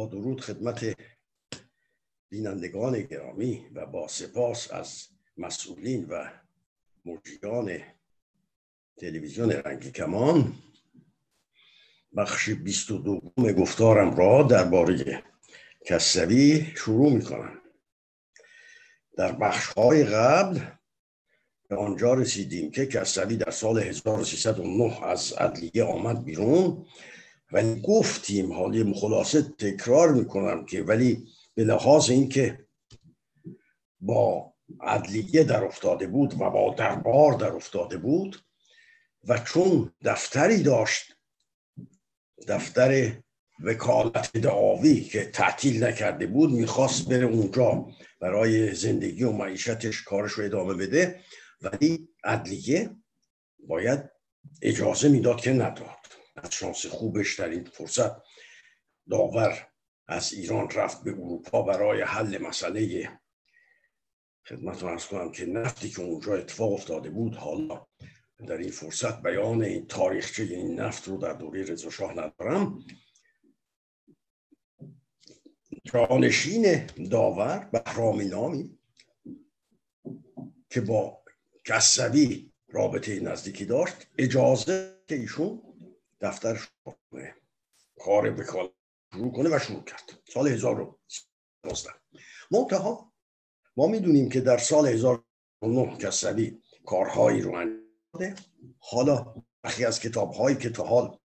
با درود خدمت بینندگان گرامی و با سپاس از مسئولین و مجریان تلویزیون رنگ کمان. بخش بیست و دوم گفتارم را درباره کسوی شروع می کنم در بخش های قبل به آنجا رسیدیم که کسوی در سال 1309 از عدلیه آمد بیرون. ولی گفتیم حالی خلاصه تکرار می‌کنم که ولی به لحاظ اینکه با عدلیه در افتاده بود و با دربار در افتاده بود و چون دفتری داشت دفتر وکالت دعاوی که تعطیل نکرده بود می‌خواست بره اونجا برای زندگی و معیشتش کارش رو ادامه بده ولی عدلیه باید اجازه می‌داد که نداد. از شانس خوبش در این فرصت داور از ایران رفت به اروپا برای حل مسئله خدمت ارز کنم که نفتی که اونجا اتفاق افتاده بود حالا در این فرصت بیان این تاریخچه این نفت رو در دوره رضا شاه ندارم. جانشین داور بهرامی نامی که با کسوی رابطه نزدیکی داشت اجازه که ایشون دفتر کار وکالت شروع کنه و شروع کرد. سال 1019 منتها ما می‌دونیم که در سال 1009 کسوی کارهایی رو انجام حالا بخی از کتاب هایی که تا حال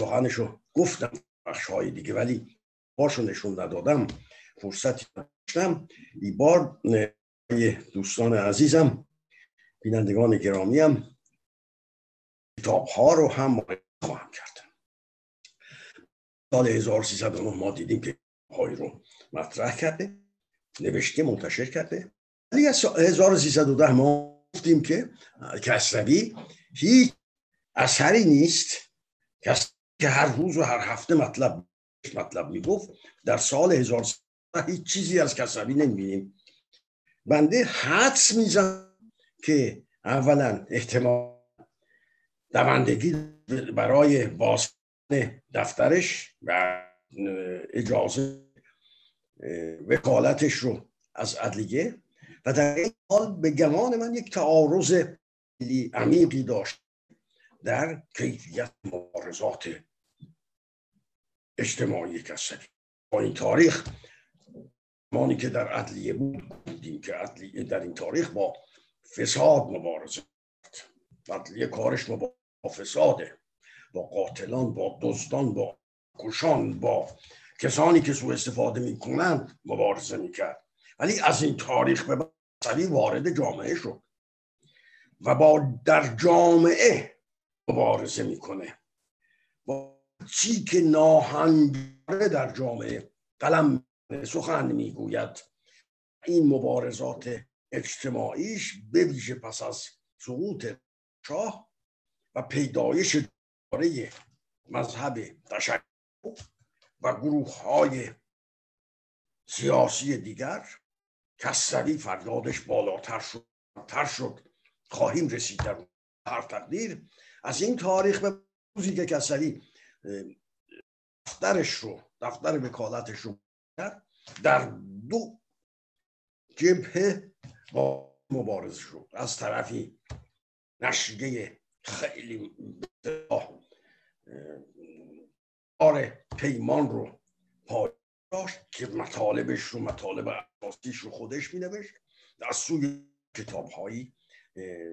سخنش رو گفتم بخش های دیگه ولی باشو نشون ندادم فرصتی داشتم ای بار دوستان عزیزم بینندگان گرامیم کتاب ها رو هم خواهم کرد. سال 1309 ما دیدیم که های رو مطرح کرده نوشته منتشر کرده. ولی از 1310 ما گفتیم که کسروی هیچ اثری نیست. که هر روز و هر هفته مطلب مطلب می‌گفت. در سال 1310 هیچ چیزی از کسروی نمی‌بینیم. بنده حدس میزن که اولا احتمال دوندگی برای باز دفترش و اجازه وکالتش رو از عدلیه. و در این حال به گمان من یک تعارض عمیقی داشت در کیفیت مبارزات اجتماعی کسری. با این تاریخ مانی که در عدلیه بود بودیم که عدلیه در این تاریخ با فساد مبارزه عدلیه کارش با فساده. با قاتلان با دزدان با کشان با کسانی که سوء استفاده می‌کنند مبارزه می‌کرد. ولی از این تاریخ به بعد وارد جامعه شد و با در جامعه مبارزه می‌کنه. با چی که ناهنجاره در جامعه قلم سخن می‌گوید. این مبارزات اجتماعیش به ویژه پس از سقوط شاه و پیدایش مذهب تشکر و گروه های سیاسی دیگر کسری فریادش بالاتر شد تر شد خواهیم رسید در هر تقدیر. از این تاریخ به روزی که کسری دفترش رو دفتر وکالتش رو در دو جبهه با مبارز شد. از طرفی نشریه خیلی آره پیمان رو پای که مطالبش رو مطالب اساسیش رو خودش می نوشت از سوی کتاب هایی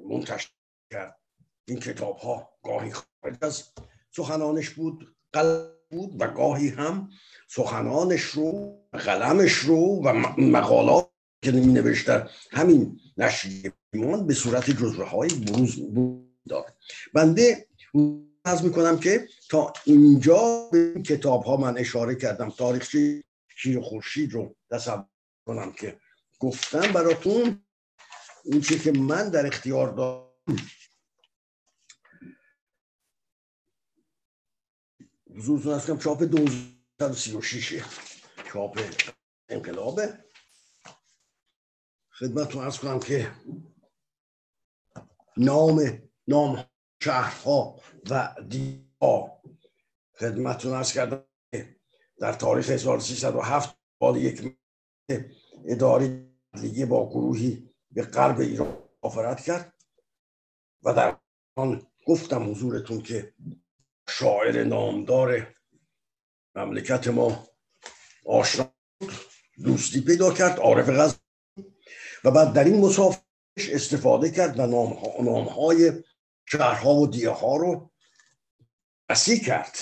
منتشر کرد. این کتاب ها گاهی خارج از سخنانش بود قلم بود و گاهی هم سخنانش رو قلمش رو و مقالات که می نوشتن همین نشریه پیمان به صورت جزوه های بروز داد بنده از می‌کنم که تا اینجا به این کتاب ها من اشاره کردم تاریخچه شیر خورشید رو تصور کنم که گفتم براتون. این چی که من در اختیار دارم. حضورتون کنم چاپ 236 چاپ انقلابه. خدمتتون از کنم که نام نام شهرها و دیها خدمتون از کردم در تاریخ 1307 بال یک اداری لیگی با گروهی به قلب ایران آفرد کرد و در آن گفتم حضورتون که شاعر نامدار مملکت ما آشنا دوستی پیدا کرد عارف غزنی و بعد در این مسافرش استفاده کرد و نامهای شهرها و دیه ها رو بسی کرد.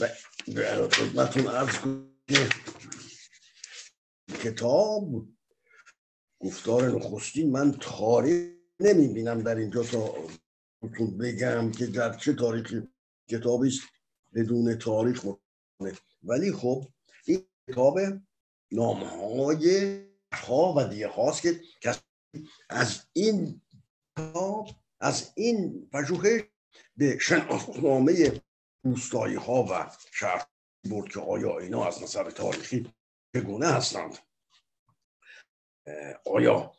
و خدمتون ارز که کتاب گفتار نخستین من تاریخ نمی بینم در اینجا تا بگم که در چه تاریخی کتابی است بدون تاریخ ولی خب این کتاب نامهای ها و دیگه هاست که از این از این پژوهش به شناسنامه روستایی ها و شهر برد که آیا اینا از نظر تاریخی چگونه هستند. آیا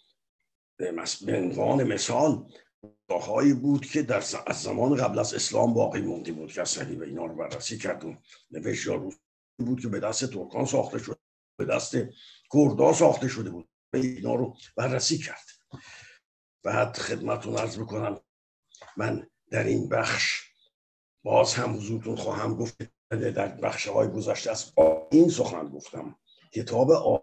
به عنوان مثال هایی بود که در از زمان قبل از اسلام باقی مونده بود. که و اینا رو بررسی کردون نوشت یا بود که به دست ترکان ساخته شد به دست کردا ساخته شده بود. اینا رو بررسی کرد. بعد خدمتون عرض بکنم من در این بخش باز هم حضورتون خواهم گفت در بخش های گذشته از این سخن گفتم. کتاب آ...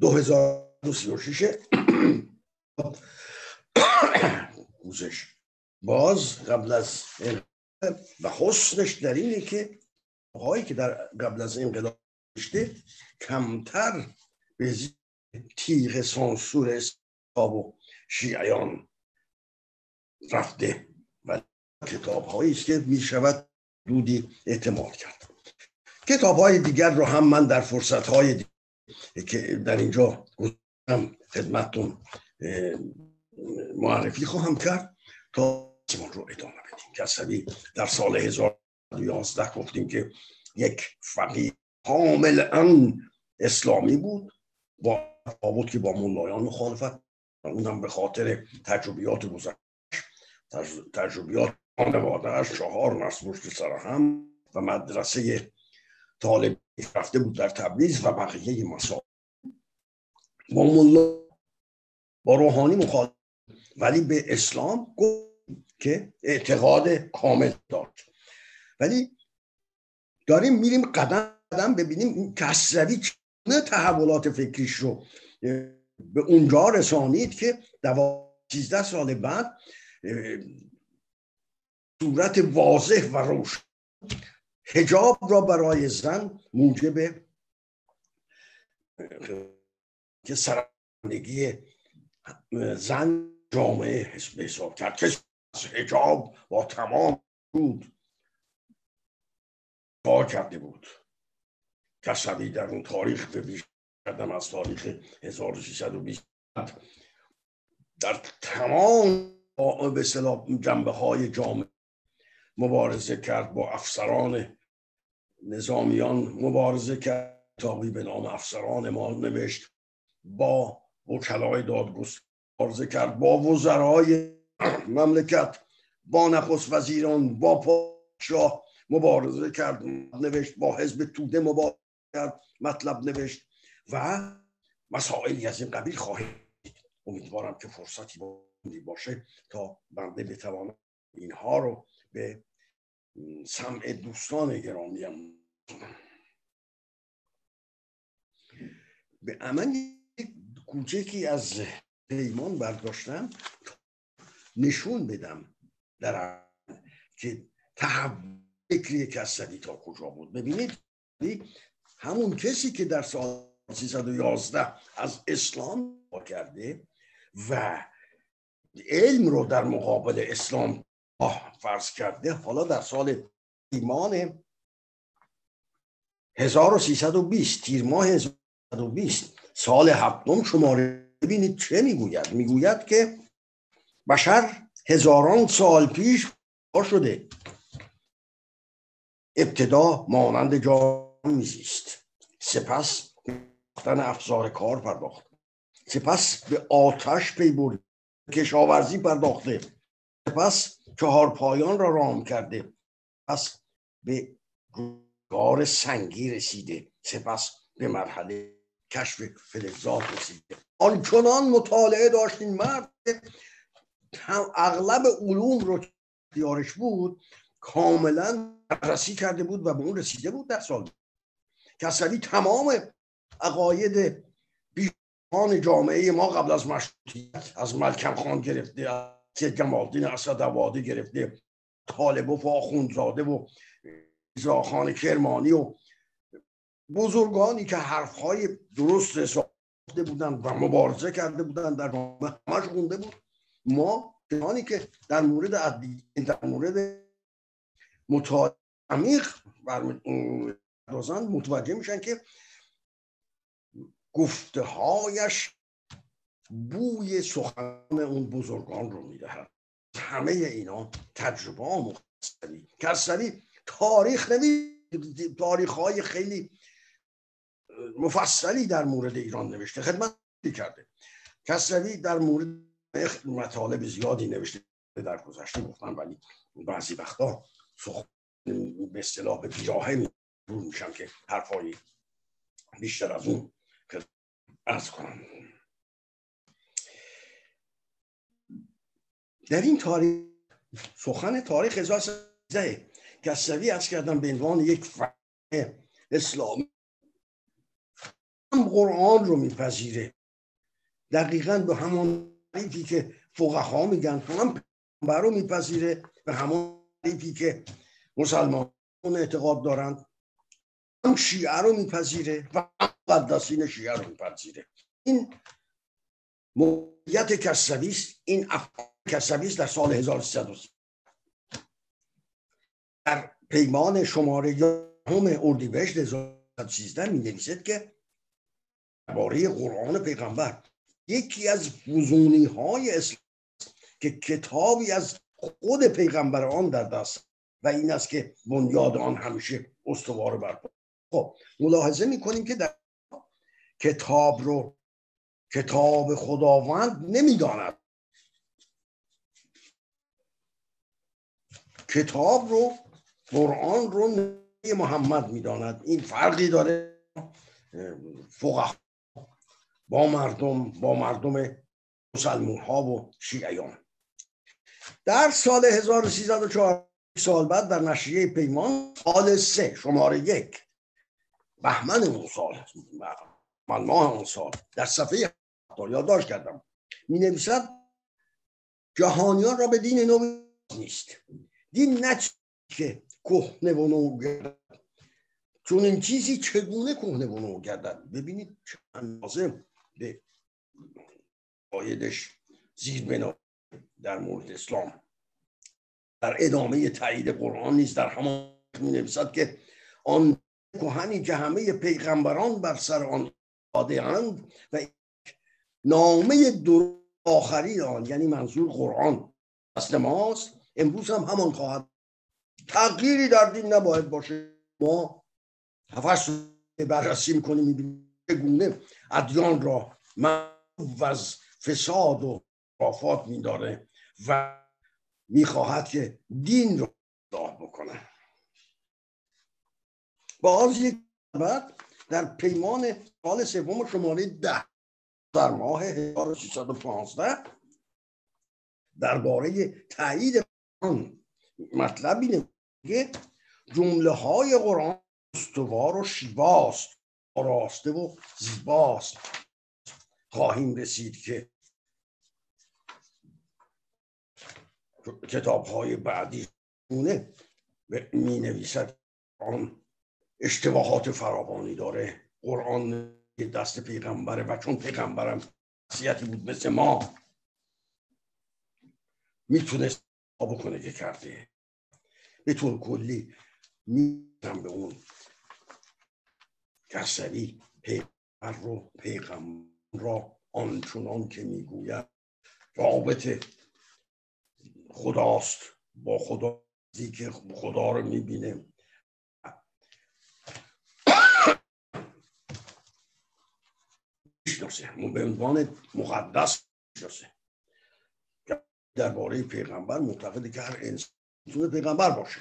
دو هزار و شیشه. گوزش باز قبل از و حسنش در اینه که هایی که در قبل از انقلاب داشته کمتر به تیغ سانسور اسلام و شیعیان رفته و کتاب هایی است که می شود دودی اعتماد کرد. کتاب های دیگر رو هم من در فرصت های که در اینجا گذارم خدمتتون معرفی خواهم کرد تا سیمان رو ادامه بدیم. کسبی در سال 1011 گفتیم که یک فقیه کاملا اسلامی بود. با بود که با مولایان مخالفت اونم به خاطر تجربیات گذشته تجربیات خانوادهش چهار نسل پشت سر هم و مدرسه طالب رفته بود در تبریز و بقیه مسائل. با ملا با روحانی مخالف ولی به اسلام گفت که اعتقاد کامل داشت. ولی داریم میریم قدم ببینیم کسروی چه تحولات فکریش رو به اونجا رسانید که سیزده سال بعد صورت واضح و روشن هجاب را برای زن موجب که سرندگی زن جامعه حساب کرد. که هجاب با تمام بود کار کرده بود. کسوی در اون تاریخ به کردم از تاریخ 1320 در تمام به جنبه های جامعه مبارزه کرد با افسران نظامیان مبارزه کرد تابی به نام افسران ما نوشت با وکلای دادگستری مبارزه کرد با وزرای مملکت با نخست وزیران با پادشاه مبارزه کرد نوشت با حزب توده مبارزه مطلب نوشت و مسائلی از این قبیل خواهید امیدوارم که فرصتی باشه تا بنده بتوانم اینها رو به سمع دوستان گرامیم به عمل کوچکی از پیمان برداشتم نشون بدم در که تحول فکری کسری تا کجا بود. ببینید همون کسی که در سال 311 از اسلام کرده و علم رو در مقابل اسلام فرض کرده حالا در سال ایمان 1320 تیر ماه 1320 سال هفتم شماره ببینید چه می‌گوید؟ می‌گوید که بشر هزاران سال پیش شده. ابتدا مانند جان میزیست. سپس افزار کار پرداخت. سپس به آتش پی برد کشاورزی پرداخته. پس چهار پایان را رام کرده. پس به گار سنگی رسیده. سپس به مرحله کشف فلزات رسیده. آنچنان مطالعه داشت این مرد اغلب علوم رو دیارش بود کاملا بررسی کرده بود و به اون رسیده بود در سال کسوی تمام عقاید بیشان جامعه ما قبل از مشروطیت از ملکم خان گرفته از جمالدین اسد گرفته طالب و آخوندزاده و زاخان کرمانی و بزرگانی که حرفهای درست ساخته بودن و مبارزه کرده بودن در همش خونده بود. ما کسانی که در مورد در مورد مطالعه عمیق متوجه میشن که گفته هایش بوی سخن اون بزرگان رو می‌دهد. همه اینا تجربه مختصری. کسری تاریخ نمی تاریخ های خیلی مفصلی در مورد ایران نوشته خدمت کرده. کسروی در مورد مطالب زیادی نوشته در گذشته گفتن ولی بعضی وقتا به اصطلاح به بیراهه میشم که حرفایی بیشتر از اون ارز کنم. در این تاریخ سخن تاریخ 1013 کسوی از کردم به عنوان یک فرق اسلامی هم قرآن رو میپذیره. دقیقا به همون تعریفی که فقها میگن هم پیغمبر رو میپذیره به همون تعریفی که مسلمان اعتقاد دارند. هم شیعه رو میپذیره و قداسین شیعه رو میپذیره. این موقعیت کسوی این کسوی در سال 1330 در پیمان شماره هم اردیبهشت 1313 می نویسد که درباره قرآن پیغمبر یکی از فزونی های اسلام که کتابی از خود پیغمبر آن در دست و این است که بنیاد آن همیشه استوار بر خب ملاحظه می‌کنیم که در کتاب رو کتاب خداوند نمی‌داند. کتاب رو قرآن رو محمد می‌داند. این فرقی داره. فقه با مردم با مردم مسلمون ها و شیعیان. در سال 1304 سال بعد در نشریه پیمان سال سه شماره یک بهمن اون سال من ماه اون سال. در صفحه یادداشت کردم. می نویسد جهانیان را به دین نو نیست. دین نه که کهنه و نو گردد. چون این چیزی چگونه کهنه و نو گردد؟ ببینید چه اندازه به قایدش زیر بنا در مورد اسلام. در ادامه تایید قرآن نیست. در همان می نویسد که آن کهنی که همه پیغمبران بر سر آن اند و نامه در آخری آن یعنی منظور قرآن. اصل ماست. امروز هم همان خواهد تغییری در دین نباید باشه. ما هفت بررسی می‌کنیم می‌بینیم چگونه ادیان را از فساد و خرافات میداره و می‌خواهد که دین رو اصلاح بکنه. باز یک بعد در پیمان سال سوم شماره ده در ماه 1315 درباره تایید آن اینه که جمله های قرآن استوار و شیواست راسته و زیباست. خواهیم رسید که کتاب های بعدی می نویسد؟ اشتباهات فراوانی داره. قرآن دست پیغمبره و چون پیغمبرم شخصیتی بود مثل ما می‌تونست بکنه که کرده. به طور کلی میرم به اون کسری پیغمبر رو پیغمبر را آنچنان که می‌گوید رابطه خداست با خدا که خدا رو می‌بینه. می‌شناسه به عنوان مقدس می‌شناسه درباره پیغمبر معتقده که هر انسان پیغمبر باشه.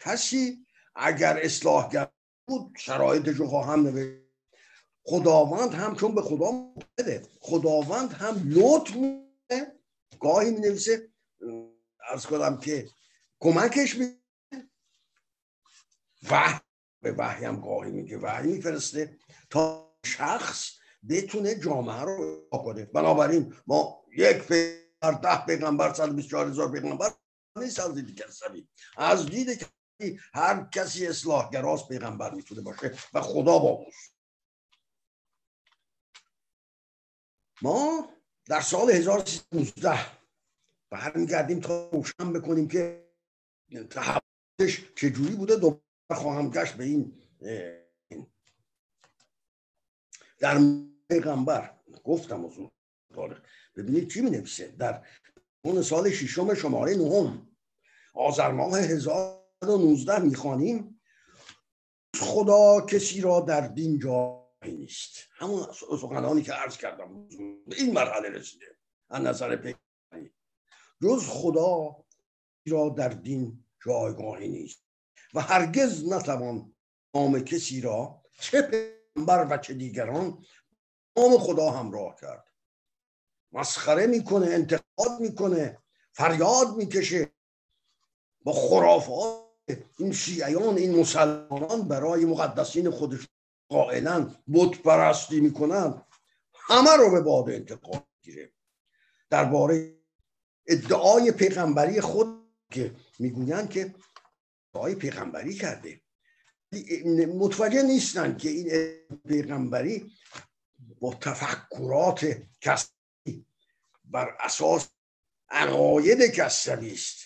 کسی اگر اصلاحگر بود شرایط جو هم نوشت. خداوند هم چون به خدا بده خداوند هم لطف میده گاهی می نویسه ارز کنم که کمکش می وحی به وحی هم گاهی میگه. وحی میفرسته تا شخص بتونه جامعه رو کنه. بنابراین ما یک پیغمبر ده پیغمبر 124 هزار پیغمبر نیست از دید کسبی از دید هر کسی اصلاحگراست پیغمبر می‌تونه باشه و خدا با ما در سال 1319 برمیگردیم تا روشن بکنیم که تحولش چجوری بوده. دوباره خواهم گشت به این در پیغمبر گفتم اون ببینید چی می نویسه در اون سال ششم شماره نهم. آذر ماه 1019 می‌خوانیم. خدا کسی را در دین جایی نیست. همون سخنانی که عرض کردم. به این مرحله رسیده. از نظر پیغمبری. جز خدا را در دین جایگاهی نیست. و هرگز نتوان نام کسی را چه پیغمبر و چه دیگران نام خدا همراه کرد. مسخره می‌کنه انتقاد می‌کنه فریاد می‌کشه. با خرافات این شیعیان این مسلمانان برای مقدسین خودش قائلا بت پرستی می‌کنن. همه رو به باد انتقاد گیره درباره ادعای پیغمبری خود که می‌گویند که ادعای پیغمبری کرده. متوجه نیستن که این پیغمبری با تفکرات کسی بر اساس عقاید کسری است.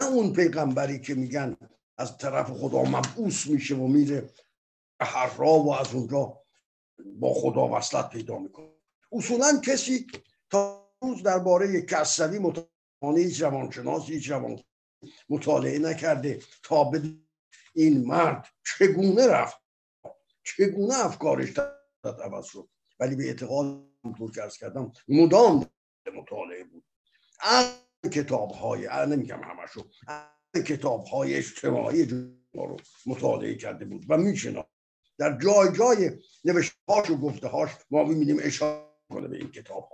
نه اون پیغمبری که میگن از طرف خدا مبعوث میشه و میره هر را و از اونجا با خدا وصلت پیدا می‌کنه. اصولا کسی تا روز درباره کسری متعانه هیچ روانشناس هیچ روان مطالعه نکرده تا به این مرد چگونه رفت؟ چگونه افکارش عوض شد؟ ولی به اعتقاد تو که کردم مدام مطالعه بود. کتاب های نمیگم همشو کتاب های اجتماعی رو مطالعه کرده بود و میشنا در جای جای نوشتهاش و گفته هاش ما می‌بینیم اشاره کنه به این کتاب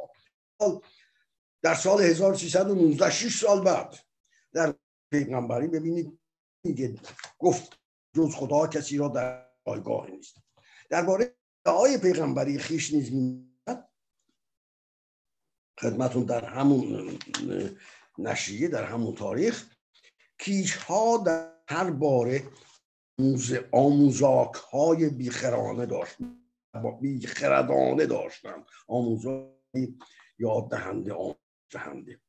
ها در سال 1319 6 سال بعد در پیغمبری ببینید میگه گفت جز خدا کسی را در جایگاه نیست. درباره های پیغمبری خیش نیز خدمتون در همون نشریه در همون تاریخ کیش ها در هر باره آموزاک های بیخرانه داشتن بیخردانه داشتن آموزاک یاد دهنده آموز دهنده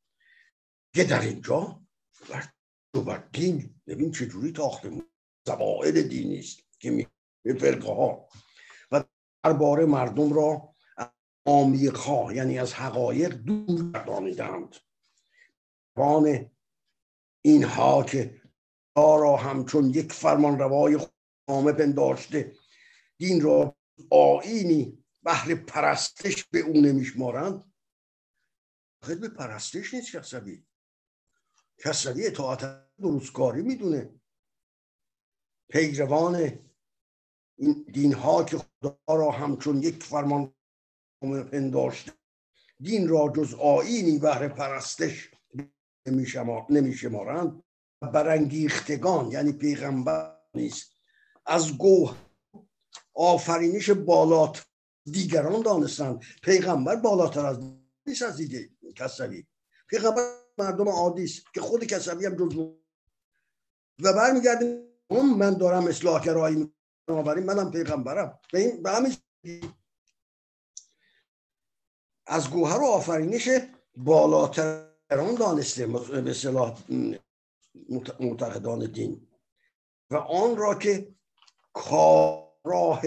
که در اینجا و دین ببین چجوری تاخته زباید دینی است که می فرقه ها و درباره مردم را آمیقها یعنی از حقایق دور گردانیدند وان اینها که را همچون یک فرمان روای خامه پنداشته دین را آینی بهر پرستش به او نمیشمارند. خیلی به پرستش نیست کسبی کسبی اطاعت درستکاری می‌دونه. پیروان این دین ها که خدا را همچون یک فرمان پنداشته دین را جز آینی بهر پرستش نمیشمارند برانگیختگان یعنی پیغمبر نیست. از گوه آفرینش بالات دیگران دانستند. پیغمبر بالاتر از نیست از دیگه کسوی پیغمبر مردم عادی است که خود کسوی هم جز و برمیگردیم من دارم اصلاح کرایی بنابراین منم پیغمبرم. به این به همین از گوهر و آفرینش بالاتران دانسته به صلاح معتقدان دین. و آن را که راه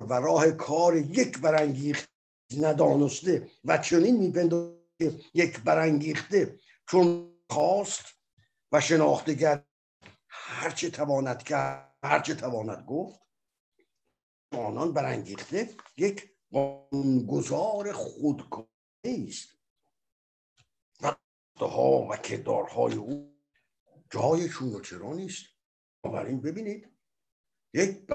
و راه کار یک برانگیخته ندانسته و چنین میپندازه یک برانگیخته چون خواست و شناختگر هرچه تواند کرد هرچه تواند گفت آنان برانگیخته یک قانونگذار خودکاری است. ها و کردارهای او جای چون و چرا نیست. بنابراین ببینید یک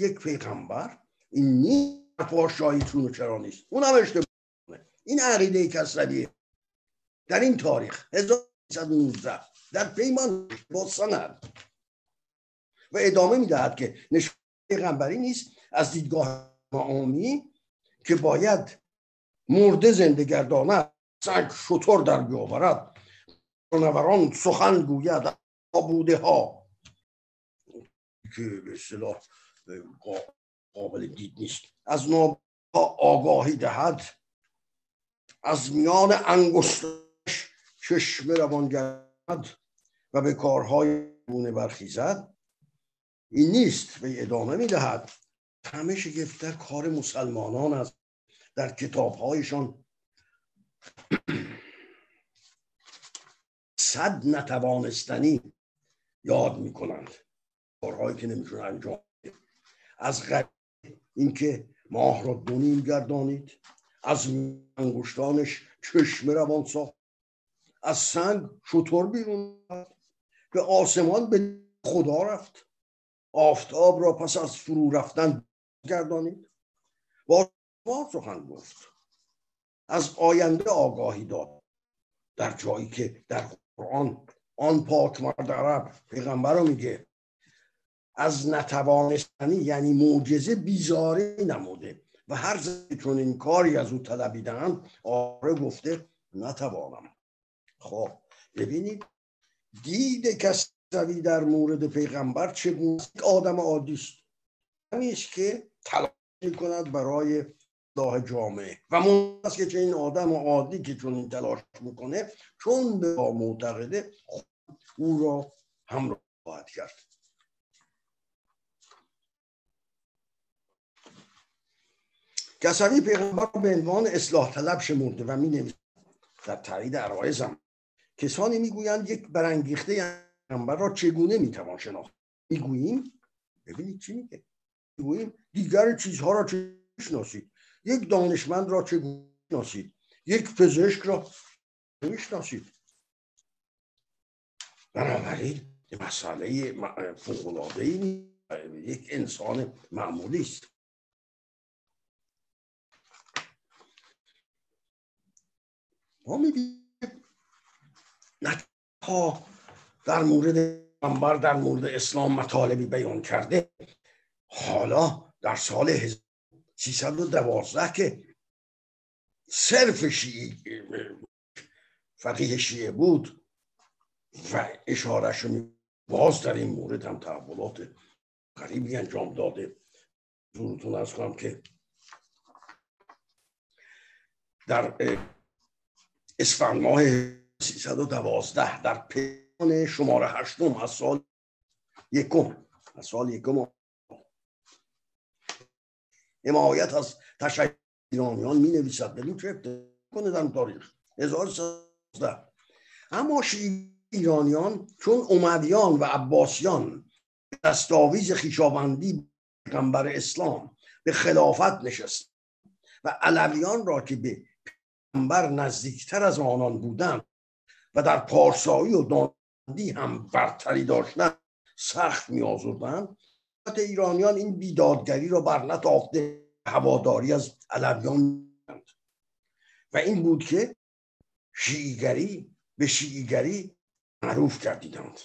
یک پیغمبر این نیست پاشایی چون و چرا نیست. اون هم اشتباه این عقیده کسرویه در این تاریخ 1319 در پیمان با سند و ادامه می‌دهد که نشان پیغمبری نیست از دیدگاه معامی که باید مرده زنده گردانه سنگ شطور در بیاورد. جانوران سخن گوید. بوده ها که به اصطلاح قابل دید نیست. از نابها آگاهی دهد. از میان انگشتش چشم روان گرد و به کارهای گونه برخیزد. این نیست و ادامه می‌دهد. همه شگفتر کار مسلمانان است. در کتابهایشان صد نتوانستنی یاد می‌کنند. کارهایی که نمی‌تونه انجام از غریب اینکه ماه را دونیم گردانید. از انگشتانش چشم روان ساخت. از سنگ شطور بیرون به آسمان به خدا رفت. آفتاب را پس از فرو رفتن گردانید. با سخن گفت. از آینده آگاهی داد. در جایی که در قرآن آن پاک مرد عرب پیغمبر رو میگه از نتوانستنی یعنی معجزه بیزاری نموده. و هر چون این کاری از او طلبیدن آره گفته نتوانم. خب ببینید دید کسوی در مورد پیغمبر چگونه آدم عادی است. همیش که تلاش می‌کند برای راه جامعه. و است که چه این آدم عادی که چون این تلاش می‌کنه چون به معتقده او را همراه خواهد کرد. کسانی پیغمبر به عنوان اصلاح طلب شمرده و می در تایید عرایزم کسانی می‌گویند یک برانگیخته پیغمبر را چگونه می‌توان شناخت؟ می‌گوییم؟ ببینید چی میگه. می‌گوییم دیگر چیزها را چه شناسید؟ یک دانشمند را چگونه می‌شناسید یک پزشک را می‌شناسید بنابراین مسئله فوقلاده یک انسان معمولی است. ما می‌بینیم ها در مورد پیغمبر در مورد اسلام مطالبی بیان کرده. حالا در سال 1312 که صرف شیعی فقیه شیعه بود و اشارش باز در این مورد هم تحولات غریبی انجام داده. زورتون از کنم که در اسفند ماه 312 در پیان شماره هشتم از سال یکم از سال یکم حمایت از تشکیل ایرانیان می نویسد ببین چه کنه در تاریخ. 1013 اما ایرانیان چون امویان و عباسیان دستاویز خیشاوندی پیغمبر اسلام به خلافت نشست و علویان را که به پیغمبر نزدیکتر از آنان بودند و در پارسایی و داندی هم برتری داشتن سخت می آزردند ایرانیان این بیدادگری را بر نتافته هواداری از علویان و این بود که شیعیگری به شیعیگری معروف کردیدند.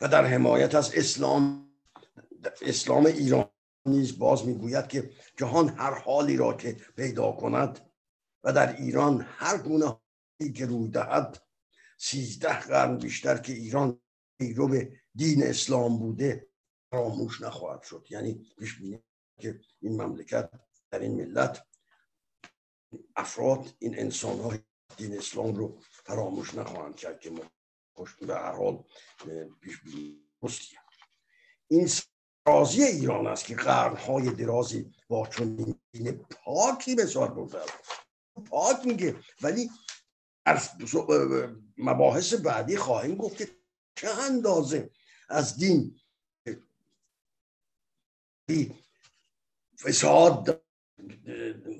و در حمایت از اسلام اسلام ایران نیز باز می‌گوید که جهان هر حالی را که پیدا کند و در ایران هر گونه که روی دهد سیزده قرن بیشتر که ایران پیرو دین اسلام بوده فراموش نخواهد شد. یعنی پیش که این مملکت در این ملت افراد این انسان های دین اسلام رو فراموش نخواهند کرد که ما به هر حال پیش این رازی ایران است که قرنهای درازی با چون دین پاکی به سال برده پاک میگه. ولی مباحث بعدی خواهیم گفت که چه اندازه از دین فساد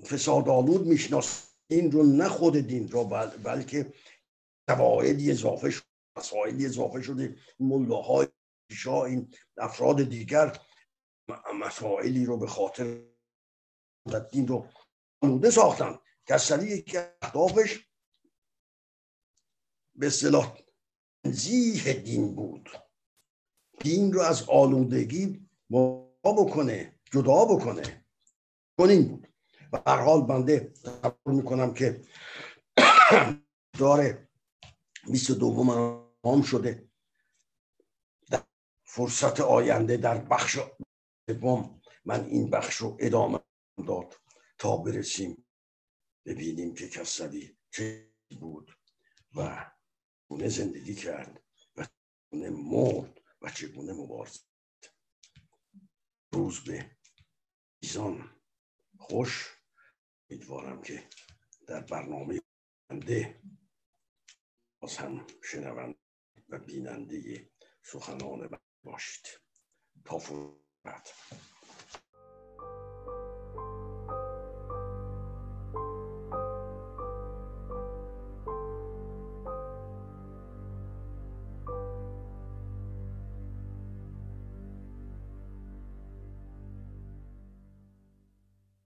فساد آلود میشناس این رو نه خود دین رو بل بلکه قواعدی اضافه شده مسائلی اضافه شده ملاهای شاه این افراد دیگر مسائلی رو به خاطر دین رو آلوده ساختن. کسری یکی اهدافش به اصطلاح تنزیه دین بود. دین رو از آلودگی بکنه جدا بکنه. کنین بود. و هر حال بنده تصور می‌کنم که داره 22 هم شده. در فرصت آینده در بخش سوم من این بخش رو ادامه داد تا برسیم. ببینیم که کسری چه بود و چگونه زندگی کرد و چگونه مرد و چگونه مبارزه روز به ایزان خوش. امیدوارم که در برنامه بنده باز هم شنونده و بیننده سخنان باشید. تا فرصت.